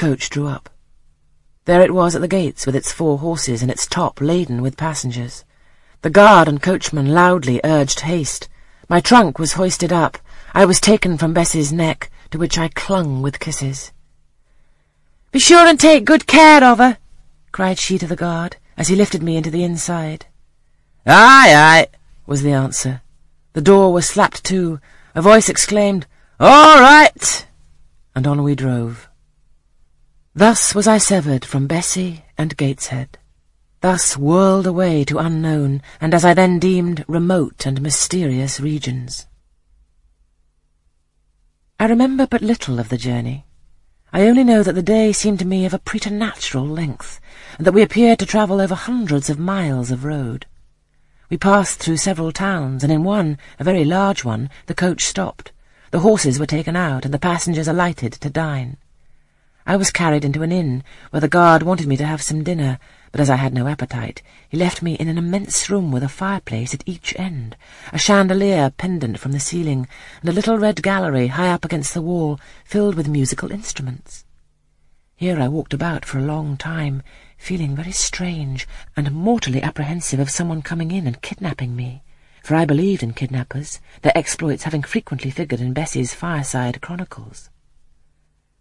coach drew up. There it was at the gates with its four horses and its top laden with passengers. The guard and coachman loudly urged haste. My trunk was hoisted up. I was taken from Bessie's neck, to which I clung with kisses. Be sure and take good care of her, cried she to the guard, as he lifted me into the inside. Aye, aye, was the answer. The door was slapped to. A voice exclaimed, All right! And on we drove. Thus was I severed from Bessie and Gateshead. Thus whirled away to unknown, and as I then deemed, remote and mysterious regions. I remember but little of the journey. I only know that the day seemed to me of a preternatural length, and that we appeared to travel over hundreds of miles of road. We passed through several towns, and in one, a very large one, the coach stopped. The horses were taken out, and the passengers alighted to dine. I was carried into an inn, where the guard wanted me to have some dinner, but as I had no appetite, he left me in an immense room with a fireplace at each end, a chandelier pendant from the ceiling, and a little red gallery high up against the wall, filled with musical instruments. Here I walked about for a long time, feeling very strange and mortally apprehensive of someone coming in and kidnapping me, for I believed in kidnappers, their exploits having frequently figured in Bessie's fireside chronicles.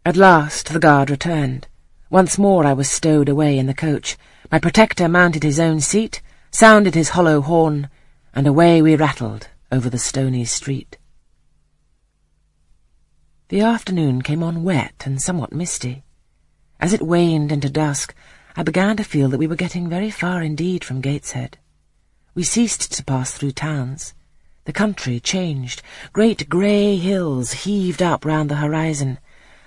At last the guard returned. Once more I was stowed away in the coach. My protector mounted his own seat, sounded his hollow horn, and away we rattled over the stony street. The afternoon came on wet and somewhat misty. As it waned into dusk, I began to feel that we were getting very far indeed from Gateshead. We ceased to pass through towns. The country changed. Great grey hills heaved up round the horizon.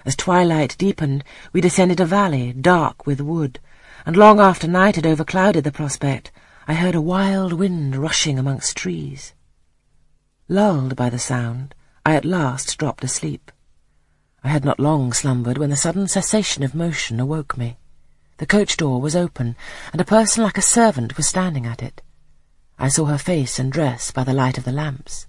As twilight deepened, we descended a valley, dark with wood, and long after night had overclouded the prospect, I heard a wild wind rushing amongst trees. Lulled by the sound, I at last dropped asleep. I had not long slumbered when the sudden cessation of motion awoke me. The coach door was open, and a person like a servant was standing at it. I saw her face and dress by the light of the lamps.